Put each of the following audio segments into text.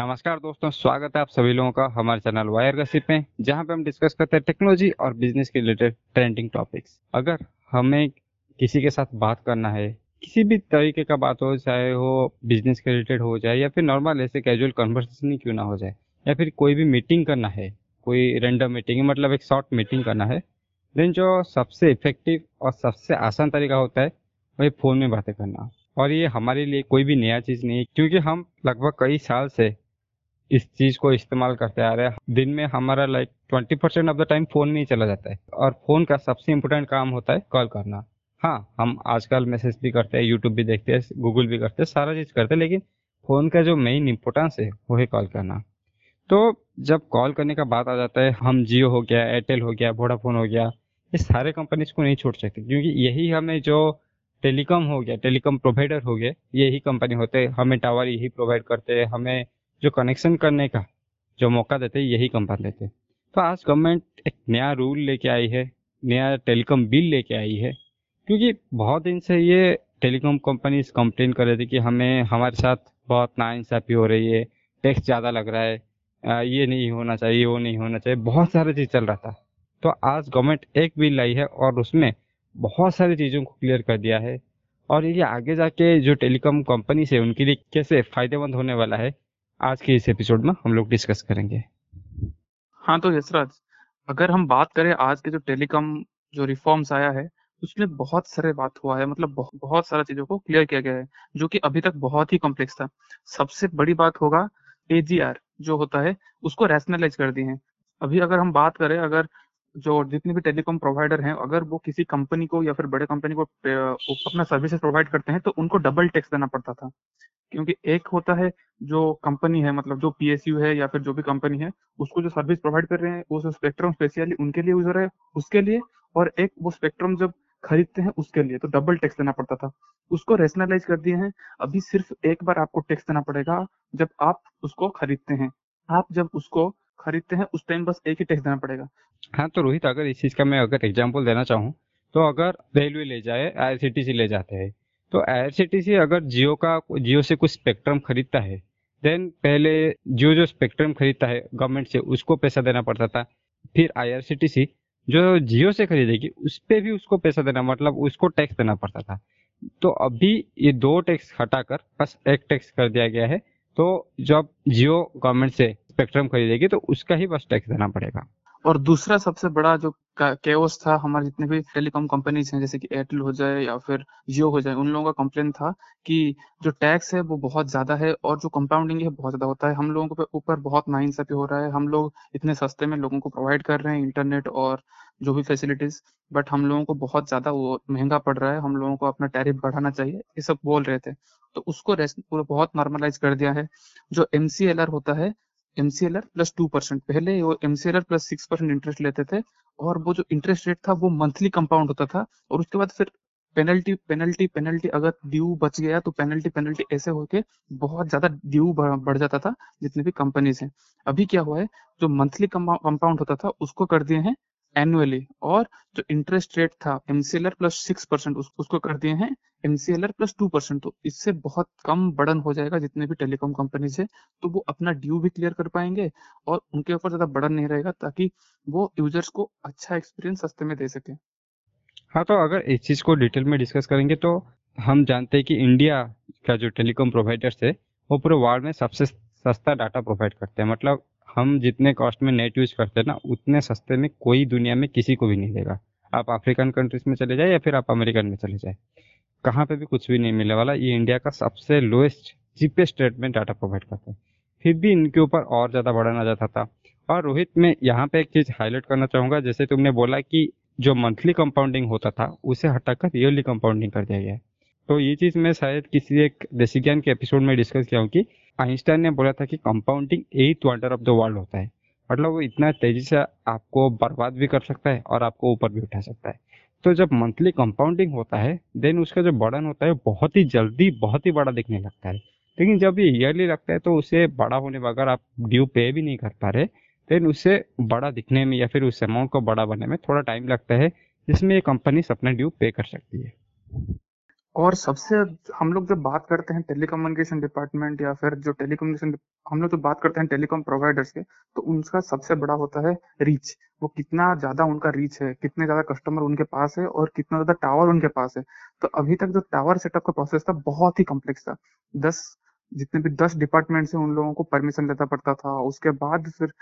नमस्कार दोस्तों, स्वागत है आप सभी लोगों का हमारे चैनल वायर गसिप में, जहाँ पे हम डिस्कस करते हैं टेक्नोलॉजी और बिज़नेस के रिलेटेड ट्रेंडिंग टॉपिक्स अगर हमें किसी के साथ बात करना है, किसी भी तरीके का बात हो, चाहे वो बिज़नेस के रिलेटेड हो जाए या फिर नॉर्मल ऐसे कैजुअल कन्वर्सेशन ही क्यों ना हो जाए, या फिर कोई भी मीटिंग करना है, कोई रेंडम मीटिंग मतलब एक शॉर्ट मीटिंग करना है देन जो सबसे इफ़ेक्टिव और सबसे आसान तरीका होता है, वही फ़ोन में बातें करना। और ये हमारे लिए कोई भी नया चीज़ नहीं है, क्योंकि हम लगभग कई साल से इस चीज़ को इस्तेमाल करते आ रहे हैं। दिन में हमारा like twenty percent of the time phone में ही चला जाता है। और फ़ोन का सबसे इम्पोर्टेंट काम होता है कॉल करना। हाँ हम आजकल मैसेज भी करते हैं यूट्यूब भी देखते हैं गूगल भी करते हैं, सारा चीज़ करते हैं, लेकिन फ़ोन का जो मेन इंपॉर्टेंस है, वो है कॉल करना। तो जब कॉल करने का बात आ जाता है, हम जियो हो गया एयरटेल हो गया वोडाफोन हो गया, ये सारे कंपनीज़ को नहीं छोड़ सकते, क्योंकि यही हमें जो टेलीकॉम हो गया टेलीकॉम प्रोवाइडर हो गया यही कंपनी होते हमें टावर यही प्रोवाइड करते हैं, हमें जो कनेक्शन करने का, जो मौका देते हैं, यही कंपनी देते हैं। तो आज गवर्नमेंट एक नया रूल लेके आई है, नया टेलीकॉम बिल लेके आई है, क्योंकि बहुत दिन से ये टेलीकॉम कंपनीज़ कंप्लेन कर रहे थे कि हमें, हमारे साथ बहुत नाइंसाफ़ी हो रही है टैक्स ज़्यादा लग रहा है ये नहीं होना चाहिए, वो नहीं होना चाहिए, बहुत सारे चीज़ चल रहा था। तो आज गवर्नमेंट एक बिल लाई है और उसमें बहुत सारी चीज़ों को क्लियर कर दिया है। और ये आगे जाके जो टेलीकॉम कंपनी से उनके लिए कैसे फ़ायदेमंद होने वाला है आज के इस एपिसोड में हम लोग डिस्कस करेंगे। हाँ तो यशराज अगर हम बात करें आज के जो टेलीकॉम जो रिफॉर्म्स आया है उसमें बहुत सारे बात हुआ है मतलब बहुत, बहुत सारा चीज़ों को क्लियर किया गया है जो कि अभी तक बहुत ही कॉम्प्लेक्स था। सबसे बड़ी बात होगा एजीआर जो होता है उसको रैशनलाइज कर दिए हैं। अभी अगर हम बात करें अगर जो जितने भी टेलीकॉम प्रोवाइडर हैं, अगर वो किसी कंपनी को या फिर बड़े कंपनी को अपना सर्विसेज़ प्रोवाइड करते हैं तो उनको डबल टैक्स देना पड़ता था। क्योंकि एक होता है जो कंपनी है मतलब जो पीएसयू है या फिर जो भी कंपनी है, उसको जो सर्विस प्रोवाइड कर रहे हैं, वो स्पेक्ट्रम स्पेशली उनके लिए यूज़ रहा है, उसके लिए, और एक वो स्पेक्ट्रम जब खरीदते हैं, उसके लिए तो डबल टैक्स देना पड़ता था। उसको रेशनलाइज कर दिए हैं, अभी सिर्फ़ एक बार आपको टैक्स देना पड़ेगा, जब आप उसको खरीदते हैं। आप जब उसको खरीदते हैं, उस टाइम बस एक ही टैक्स देना पड़ेगा। हाँ तो रोहित, अगर इस चीज़ का मैं अगर एग्ज़ाम्पल देना चाहूँ तो अगर रेलवे ले जाए आईआरसीटीसी ले जाते हैं तो आईआरसीटीसी अगर जियो का, जियो से कुछ स्पेक्ट्रम खरीदता है देन पहले जियो जो स्पेक्ट्रम खरीदता है गवर्नमेंट से, उसको पैसा देना पड़ता था, फिर आईआरसीटीसी जो जियो से खरीदेगी, उस पर भी उसको पैसा देना मतलब उसको टैक्स देना पड़ता था। तो अभी ये दो टैक्स हटाकर बस एक टैक्स कर दिया गया है तो जब जियो गवर्नमेंट से स्पेक्ट्रम खरीदेगी तो उसका ही बस टैक्स देना पड़ेगा। और दूसरा सबसे बड़ा जो केओस था हमारे जितने भी टेलीकॉम कंपनीज़ हैं, जैसे कि एयरटेल हो जाए या फिर जियो हो जाए, उन लोगों का कंप्लेन था कि जो टैक्स है वो बहुत ज़्यादा है और जो कंपाउंडिंग है बहुत ज़्यादा होता है। हम लोगों के ऊपर बहुत नाइंसाफी हो रहा है। हम लोग इतने सस्ते में लोगों को प्रोवाइड कर रहे हैं इंटरनेट और जो भी फैसिलिटीज़ बट हम लोगों को बहुत ज़्यादा वो महँगा पड़ रहा है। हम लोगों को अपना टैरिफ बढ़ाना चाहिए, ये सब बोल रहे थे। तो उसको बहुत नॉर्मलाइज कर दिया है। जो एमसीएलआर होता है एमसीएलआर प्लस टू परसेंट पहले वो MCLR plus six percent interest लेते थे और वो जो इंटरेस्ट रेट था वो मंथली कंपाउंड होता था और उसके बाद फिर पेनल्टी पेनल्टी पेनल्टी अगर ड्यू बच गया तो पेनल्टी पेनल्टी ऐसे होके बहुत ज़्यादा ड्यू बढ़ जाता था जितने भी कंपनीज़ हैं। अभी क्या हुआ है, जो मंथली कंपाउंड होता था उसको कर दिए हैं एनुअली और जो इंटरेस्ट रेट था एमसीएलआर प्लस सिक्स परसेंट उसको कर दिए हैं एमसीएलआर प्लस टू परसेंट तो इससे बहुत कम बर्डन हो जाएगा जितने भी टेलीकॉम कंपनीज़ है तो वो अपना ड्यू भी क्लियर कर पाएँगे और उनके ऊपर ज़्यादा बर्डन नहीं रहेगा ताकि वो यूज़र्स को अच्छा एक्सपीरियंस सस्ते में दे सके। हाँ तो अगर इस चीज़ को डिटेल में डिस्कस करेंगे तो हम जानते हैं कि इंडिया का जो टेलीकॉम प्रोवाइडर्स है, वो पूरे वर्ल्ड में सबसे सस्ता डाटा प्रोवाइड करते हैं। मतलब हम जितने कॉस्ट में नेट यूज़ करते हैं ना, उतने सस्ते में कोई दुनिया में किसी को भी नहीं देगा। आप अफ्रीकन कंट्रीज़ में चले जाए या फिर आप अमेरिकन में चले जाए। कहाँ पे भी कुछ भी नहीं मिलने वाला, ये इंडिया का सबसे लोएस्ट चीपेस्ट रेट में डाटा प्रोवाइड करता है। फिर भी इनके ऊपर और ज़्यादा बढ़ाना जाता था। और रोहित, मैं यहाँ पे एक चीज़ हाईलाइट करना चाहूँगा, जैसे तुमने बोला कि जो मंथली कंपाउंडिंग होता था, उसे हटाकर ईयरली कंपाउंडिंग कर दिया गया है। तो ये चीज़ मैं शायद किसी एक देसी ज्ञान के एपिसोड में डिस्कस किया हूँ कि आइंस्टाइन ने बोला था कि compounding eight wonder of the world होता है। मतलब वो इतना तेज़ी से आपको बर्बाद भी कर सकता है और आपको ऊपर भी उठा सकता है। तो जब मंथली कंपाउंडिंग होता है देन उसका जो बर्डन होता है बहुत ही जल्दी, बहुत ही बड़ा दिखने लगता है। लेकिन जब ये ईयरली लगता है तो उसे बड़ा होने में अगर आप ड्यू पे भी नहीं कर पा रहे देन उसे बड़ा दिखने में या फिर उस अमाउंट को बड़ा बनने में थोड़ा टाइम लगता है, जिसमें ये कंपनी अपना ड्यू पे कर सकती है। और सबसे हम लोग जब बात करते हैं टेलीकम्युनिकेशन डिपार्टमेंट या फिर जो टेलीकम्युनिकेशन हम लोग जब बात करते हैं टेलीकॉम प्रोवाइडर्स के तो उनका सबसे बड़ा होता है रीच वो कितना ज़्यादा उनका रीच है, कितने ज़्यादा कस्टमर उनके पास है और कितना ज़्यादा टावर उनके पास है। तो अभी तक जो टावर सेटअप का प्रोसेस था, बहुत ही कॉम्प्लेक्स था। दस, जितने भी दस डिपार्टमेंट से उन लोगों को परमिशन लेना पड़ता था। उसके बाद फिर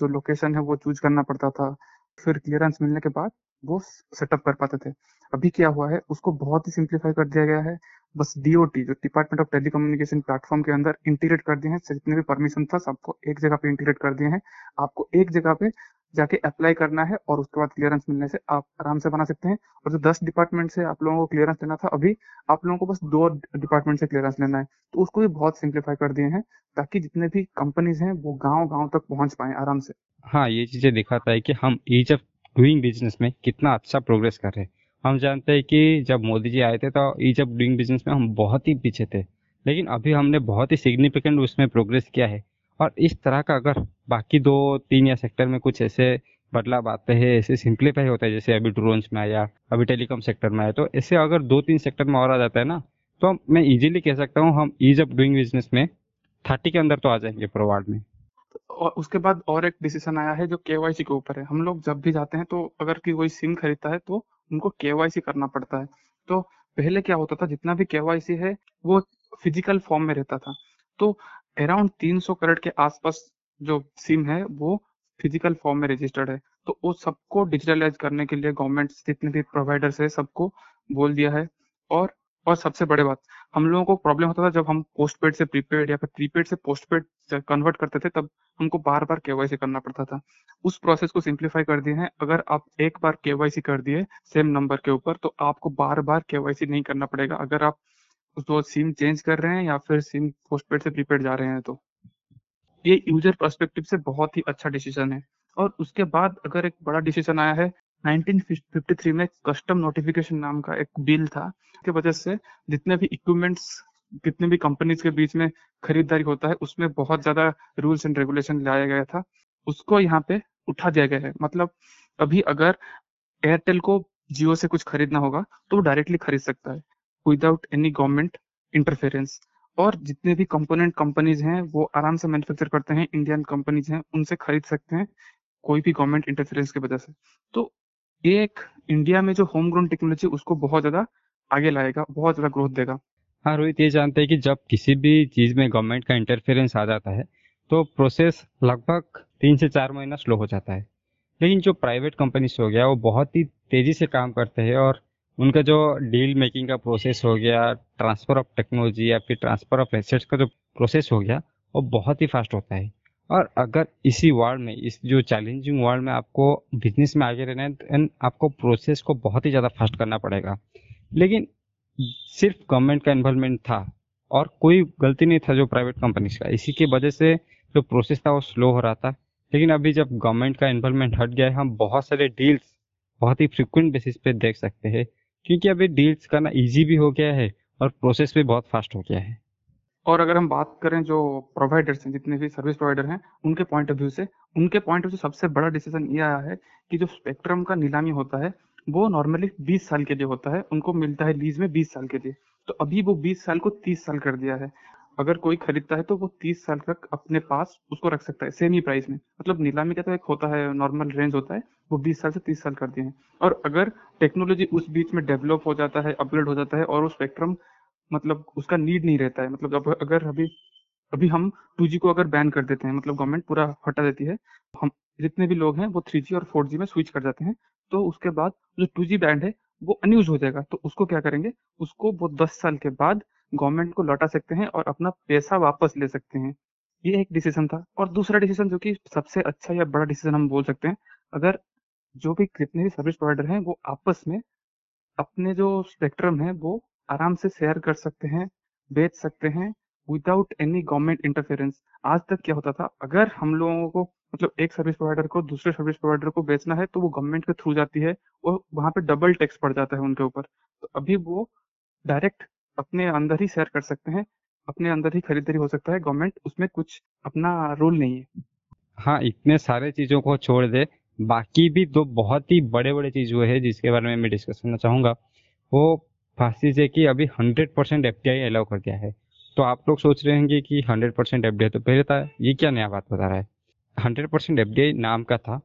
जो लोकेशन है वो चूज़ करना पड़ता था। फिर क्लियरेंस मिलने के बाद वो सेटअप कर पाते थे। अभी क्या हुआ है, उसको बहुत ही सिंप्लीफाई कर दिया गया है। बस डीओटी जो डिपार्टमेंट ऑफ़ टेलीकम्युनिकेशन प्लेटफॉर्म के अंदर इंटीग्रेट कर दिए हैं। जितने भी परमिशन था, सबको एक जगह पे इंटीग्रेट कर दिए हैं। आपको एक जगह पे जाके अप्लाई करना है और उसके बाद क्लियरेंस मिलने से आप आराम से बना सकते हैं। और जो दस डिपार्टमेंट से आप लोगों को क्लियरेंस लेना था, अभी आप लोगों को बस दो डिपार्टमेंट से क्लियरेंस लेना है। तो उसको भी बहुत सिंप्लीफाई कर दिए हैं, ताकि जितने भी कंपनीज़ हैं, वो गाँव गाँव तक पहुँच पाए आराम से। हाँ ये चीज़ें दिखाता है कि हम ईज ऑफ़ डूइंग बिज़नेस में कितना अच्छा प्रोग्रेस कर रहे हम जानते हैं कि जब मोदी जी आए थे तो ईज ऑफ़ डूइंग बिज़नेस में हम बहुत ही पीछे थे, लेकिन अभी हमने बहुत ही सिग्निफिकेंट उसमें प्रोग्रेस किया है। और इस तरह का अगर बाकी दो तीन या सेक्टर में कुछ ऐसे बदलाव आते हैं, ऐसे सिंप्लीफाई होता है, जैसे अभी ड्रोन्स में आया, अभी टेलीकॉम सेक्टर में आया तो ऐसे अगर दो तीन सेक्टर में और आ जाता है ना तो मैं इजीली कह सकता हूँ, हम ईज ऑफ़ डूइंग बिज़नेस में थर्टी के अंदर तो आ जाएँगे प्रोवार्ड में। उसके बाद और एक डिसीज़न आया है जो केवाईसी के ऊपर है। हम लोग जब भी जाते हैं तो अगर कि कोई सिम खरीदता है तो उनको केवाईसी करना पड़ता है। तो पहले क्या होता था, जितना भी केवाईसी है, वो फ़िज़िकल फॉर्म में रहता था। तो अराउंड 300 करोड़ के आसपास जो सिम है, वो फ़िज़िकल फॉर्म में रजिस्टर्ड है। तो वो सबको डिजिटलाइज करने के लिए गवर्नमेंट जितने भी प्रोवाइडर्स है, सबको बोल दिया है। और और सबसे बड़े बात हम लोगों को प्रॉब्लम होता था जब हम पोस्ट पेड से प्रीपेड या फिर प्रीपेड से पोस्ट पेड कन्वर्ट करते थे, तब हमको बार बार केवाईसी करना पड़ता था। उस प्रोसेस को सिंप्लीफाई कर दिए हैं। अगर आप एक बार केवाईसी कर दिए सेम नंबर के ऊपर तो आपको बार बार केवाईसी नहीं करना पड़ेगा। अगर आप उसको सिम चेंज कर रहे हैं या फिर सिम पोस्ट पेड से प्रीपेड जा रहे हैं तो। ये यूज़र परस्पेक्टिव से बहुत ही अच्छा डिसीज़न है। और उसके बाद अगर एक बड़ा डिसीज़न आया है 1953 में कस्टम नोटिफिकेशन नाम का एक बिल था। के वजह से जितने भी इक्विपमेंट्स जितने भी कंपनीज़ के बीच में खरीदारी होता है, उसमें बहुत ज़्यादा रूल्स एंड रेगुलेशन लाया गया था। उसको यहाँ पे उठा दिया गया है। मतलब अभी अगर एयरटेल को जियो से कुछ खरीदना होगा तो वो डायरेक्टली खरीद सकता है विदाउट एनी गवर्नमेंट इंटरफेरेंस और जितने भी कंपोनेंट कंपनीज़ हैं, वो आराम से मैन्युफैक्चर करते हैं इंडियन कंपनीज़ हैं, उनसे खरीद सकते हैं, कोई भी गवर्नमेंट इंटरफेरेंस की वजह से। तो एक इंडिया में जो होम ग्रोन टेक्नोलॉजी उसको बहुत ज़्यादा आगे लाएगा, बहुत ज़्यादा ग्रोथ देगा। हाँ रोहित, ये जानते हैं कि जब किसी भी चीज़ में गवर्नमेंट का इंटरफेरेंस आ जाता है तो प्रोसेस लगभग तीन से चार महीना स्लो हो जाता है। लेकिन जो प्राइवेट कंपनीज़ हो गया, वो बहुत ही तेज़ी से काम करते हैं और उनका जो डील मेकिंग का प्रोसेस हो गया ट्रांसफ़र ऑफ़ टेक्नोलॉजी या फिर ट्रांसफ़र ऑफ़ एसेट्स का जो प्रोसेस हो गया, वो बहुत ही फास्ट होता है। और अगर इसी वर्ल्ड में, इस जो चैलेंजिंग वर्ल्ड में आपको बिज़नेस में आगे रहना है देन आपको प्रोसेस को बहुत ही ज़्यादा फास्ट करना पड़ेगा। लेकिन सिर्फ़ गवर्नमेंट का इन्वॉल्वमेंट था और कोई गलती नहीं था जो प्राइवेट कंपनीज़ का। इसी की वजह से जो प्रोसेस था वो स्लो हो रहा था। लेकिन अभी जब गवर्नमेंट का इन्वॉल्वमेंट हट गया है, हम बहुत सारे डील्स बहुत ही फ्रिक्वेंट बेसिस पे देख सकते हैं, क्योंकि अभी डील्स करना इजी भी हो गया है और प्रोसेस भी बहुत फास्ट हो गया है। और अगर हम बात करें जो प्रोवाइडर्स हैं, जितने भी सर्विस प्रोवाइडर हैं, उनके पॉइंट ऑफ़ व्यू से, उनके पॉइंट ऑफ़ व्यू सबसे बड़ा डिसीज़न ये आया है कि जो स्पेक्ट्रम का नीलामी होता है, वो नॉर्मली 20 साल के लिए होता है, उनको मिलता है लीज में 20 साल के लिए। तो अभी वो 20 साल को 30 साल कर दिया है। अगर कोई खरीदता है तो वो 30 साल तक अपने पास उसको रख सकता है सेम ही प्राइस में। मतलब नीलामी का तो एक होता है नॉर्मल रेंज होता है, वो 20 साल से 30 साल कर दिए हैं। और अगर टेक्नोलॉजी उस बीच में डेवलप हो जाता है अपग्रेड हो जाता है और वो स्पेक्ट्रम मतलब उसका नीड नहीं रहता है। मतलब अब अगर अभी अभी हम टू को अगर बैन कर देते हैं मतलब गवर्नमेंट पूरा हटा देती है, हम जितने भी लोग हैं वो थ्री और फोर में स्विच कर जाते हैं तो उसके बाद जो टू बैंड है, वो अनयूज हो जाएगा। तो उसको क्या करेंगे? उसको वो दस साल के बाद गवर्नमेंट को लौटा सकते हैं और अपना पैसा वापस ले सकते हैं। ये एक डिसीज़न था। और दूसरा डिसीज़न जो कि सबसे अच्छा या बड़ा डिसीज़न हम बोल सकते हैं, अगर जो भी कितने भी सर्विस प्रोवाइडर हैं वो आपस में अपने जो स्पेक्ट्रम है वो आराम से शेयर कर सकते हैं, बेच सकते हैं विदाउट एनी गवर्नमेंट इंटरफेरेंस आज तक क्या होता था? अगर हम लोगों को मतलब एक सर्विस प्रोवाइडर को, दूसरे सर्विस प्रोवाइडर को बेचना है तो वो गवर्नमेंट के थ्रू जाती है, और वहाँ पे डबल टैक्स पड़ जाता है उनके ऊपर। तो अभी वो डायरेक्ट अपने अंदर ही शेयर कर सकते हैं, अपने अंदर ही खरीदारी हो सकता है गवर्नमेंट उसमें कुछ अपना रोल नहीं है। हाँ इतने सारे चीज़ों को छोड़ दे। बाकी भी दो बहुत ही बड़े बड़े चीज़ हुए हैं, जिसके बारे में मैं डिस्कस करना चाहूँगा। वो चीज़ है कि अभी हंड्रेड परसेंट एफ़ अलाउ कर दिया है। तो आप लोग सोच रहे होंगे कि हंड्रेड परसेंट एफ़ तो पहले था, ये क्या नया बात बता रहा है? हंड्रेड परसेंट एफ़ नाम का था,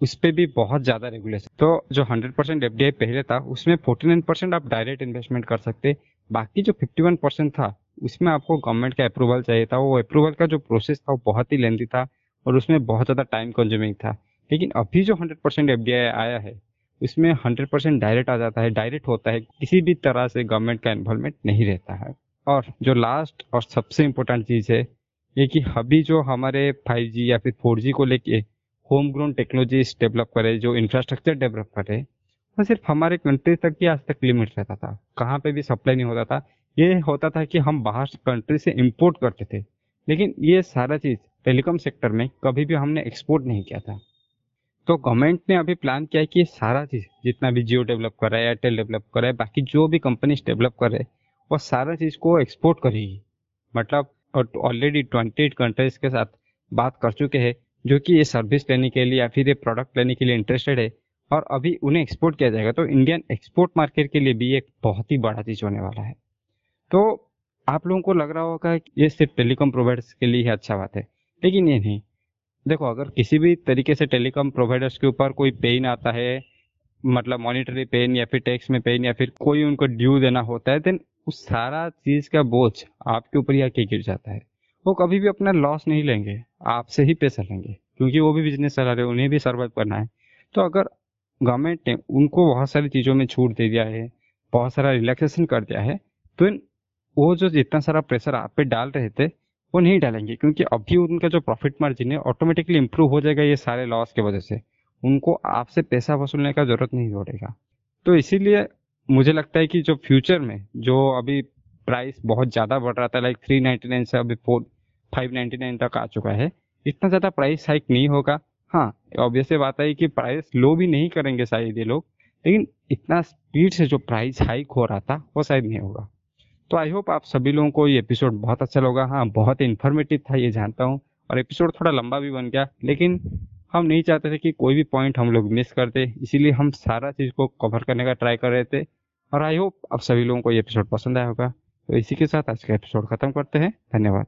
उस पर भी बहुत ज़्यादा रेगुलेशन तो जो हंड्रेड परसेंट एफ़ पहले था, उसमें फोर्टी नाइन परसेंट आप डायरेक्ट इन्वेस्टमेंट कर सकते, बाकी जो फिफ्टी वन परसेंट था, उसमें आपको गवर्नमेंट का अप्रूवल चाहिए था। वो अप्रूवल का जो प्रोसेस था, वो बहुत ही लेंथी था और उसमें बहुत ज़्यादा टाइम कंज्यूमिंग था। लेकिन अभी जो हंड्रेड परसेंट एफ़ आया है उसमें हंड्रेड परसेंट डायरेक्ट आ जाता है डायरेक्ट होता है, किसी भी तरह से गवर्नमेंट का इन्वॉल्वमेंट नहीं रहता है। और जो लास्ट और सबसे इम्पोर्टेंट चीज़ है, ये कि अभी जो हमारे 5G या फिर 4G को लेके होम ग्रोन टेक्नोलॉजीज़ डेवलप करे, जो इंफ्रास्ट्रक्चर डेवलप करे, वो तो सिर्फ़ हमारे कंट्री तक ही आज तक लिमिट रहता था। कहाँ पे भी सप्लाई नहीं होता था। ये होता था कि हम बाहर कंट्री से इम्पोर्ट करते थे। लेकिन ये सारा चीज़ टेलीकॉम सेक्टर में कभी भी हमने एक्सपोर्ट नहीं किया था। तो गवर्नमेंट ने अभी प्लान किया है कि सारा चीज़, जितना भी जियो डेवलप कर रहा है एयरटेल डेवलप कर रहा है, बाकी जो भी कंपनीज़ डेवलप कर रहे हैं, वो सारा चीज़ को एक्सपोर्ट करेगी। मतलब ऑलरेडी ट्वेंटी एट कंट्रीज़ के साथ बात कर चुके हैं, जो कि ये सर्विस लेने के लिए या फिर ये प्रोडक्ट लेने के लिए इंटरेस्टेड है, और अभी उन्हें एक्सपोर्ट किया जाएगा। तो इंडियन एक्सपोर्ट मार्केट के लिए भी एक बहुत ही बड़ा चीज़ होने वाला है। तो आप लोगों को लग रहा होगा ये सिर्फ़ टेलीकॉम प्रोवाइडर्स के लिए ही अच्छा बात है, लेकिन ये नहीं। देखो, अगर किसी भी तरीके से टेलीकॉम प्रोवाइडर्स के ऊपर कोई पेन आता है मतलब मॉनिटरी पेन या फिर टैक्स में पेन या फिर कोई उनको ड्यू देना होता है देन उस सारा चीज़ का बोझ आपके ऊपर ही आके गिर जाता है। वो कभी भी अपना लॉस नहीं लेंगे, आपसे ही पैसा लेंगे, क्योंकि वो भी बिज़नेस चला रहे उन्हें भी सर्वाइव करना है। तो अगर गवर्नमेंट ने उनको बहुत सारी चीज़ों में छूट दे दिया है, बहुत सारा रिलैक्सेशन कर दिया है तो वो जो जितना सारा प्रेशर आप पे डाल रहे थे वो नहीं डालेंगे, क्योंकि अभी उनका जो प्रॉफिट मार्जिन है ऑटोमेटिकली इंप्रूव हो जाएगा ये सारे लॉस की वजह से। उनको आपसे पैसा वसूलने का ज़रूरत नहीं पड़ेगा। तो इसीलिए मुझे लगता है कि जो फ्यूचर में, जो अभी प्राइस बहुत ज़्यादा बढ़ रहा था लाइक थ्री नाइन्टी नाइन से अभी फोर फाइव नाइन्टी नाइन तक आ चुका है, इतना ज़्यादा प्राइस हाइक नहीं होगा। हाँ ऑब्वियस बात है कि प्राइस लो भी नहीं करेंगे शायद ये लोग, लेकिन इतना स्पीड से जो प्राइस हाइक हो रहा था, वो शायद नहीं होगा। तो आई होप आप सभी लोगों को ये एपिसोड बहुत अच्छा लगा। हाँ बहुत ही इन्फॉर्मेटिव था, ये जानता हूँ। और एपिसोड थोड़ा लंबा भी बन गया, लेकिन हम नहीं चाहते थे कि कोई भी पॉइंट हम लोग मिस करते। इसीलिए हम सारा चीज़ को कवर करने का ट्राई कर रहे थे। और आई होप आप सभी लोगों को ये एपिसोड पसंद आया होगा। तो इसी के साथ आज का एपिसोड खत्म करते हैं। धन्यवाद।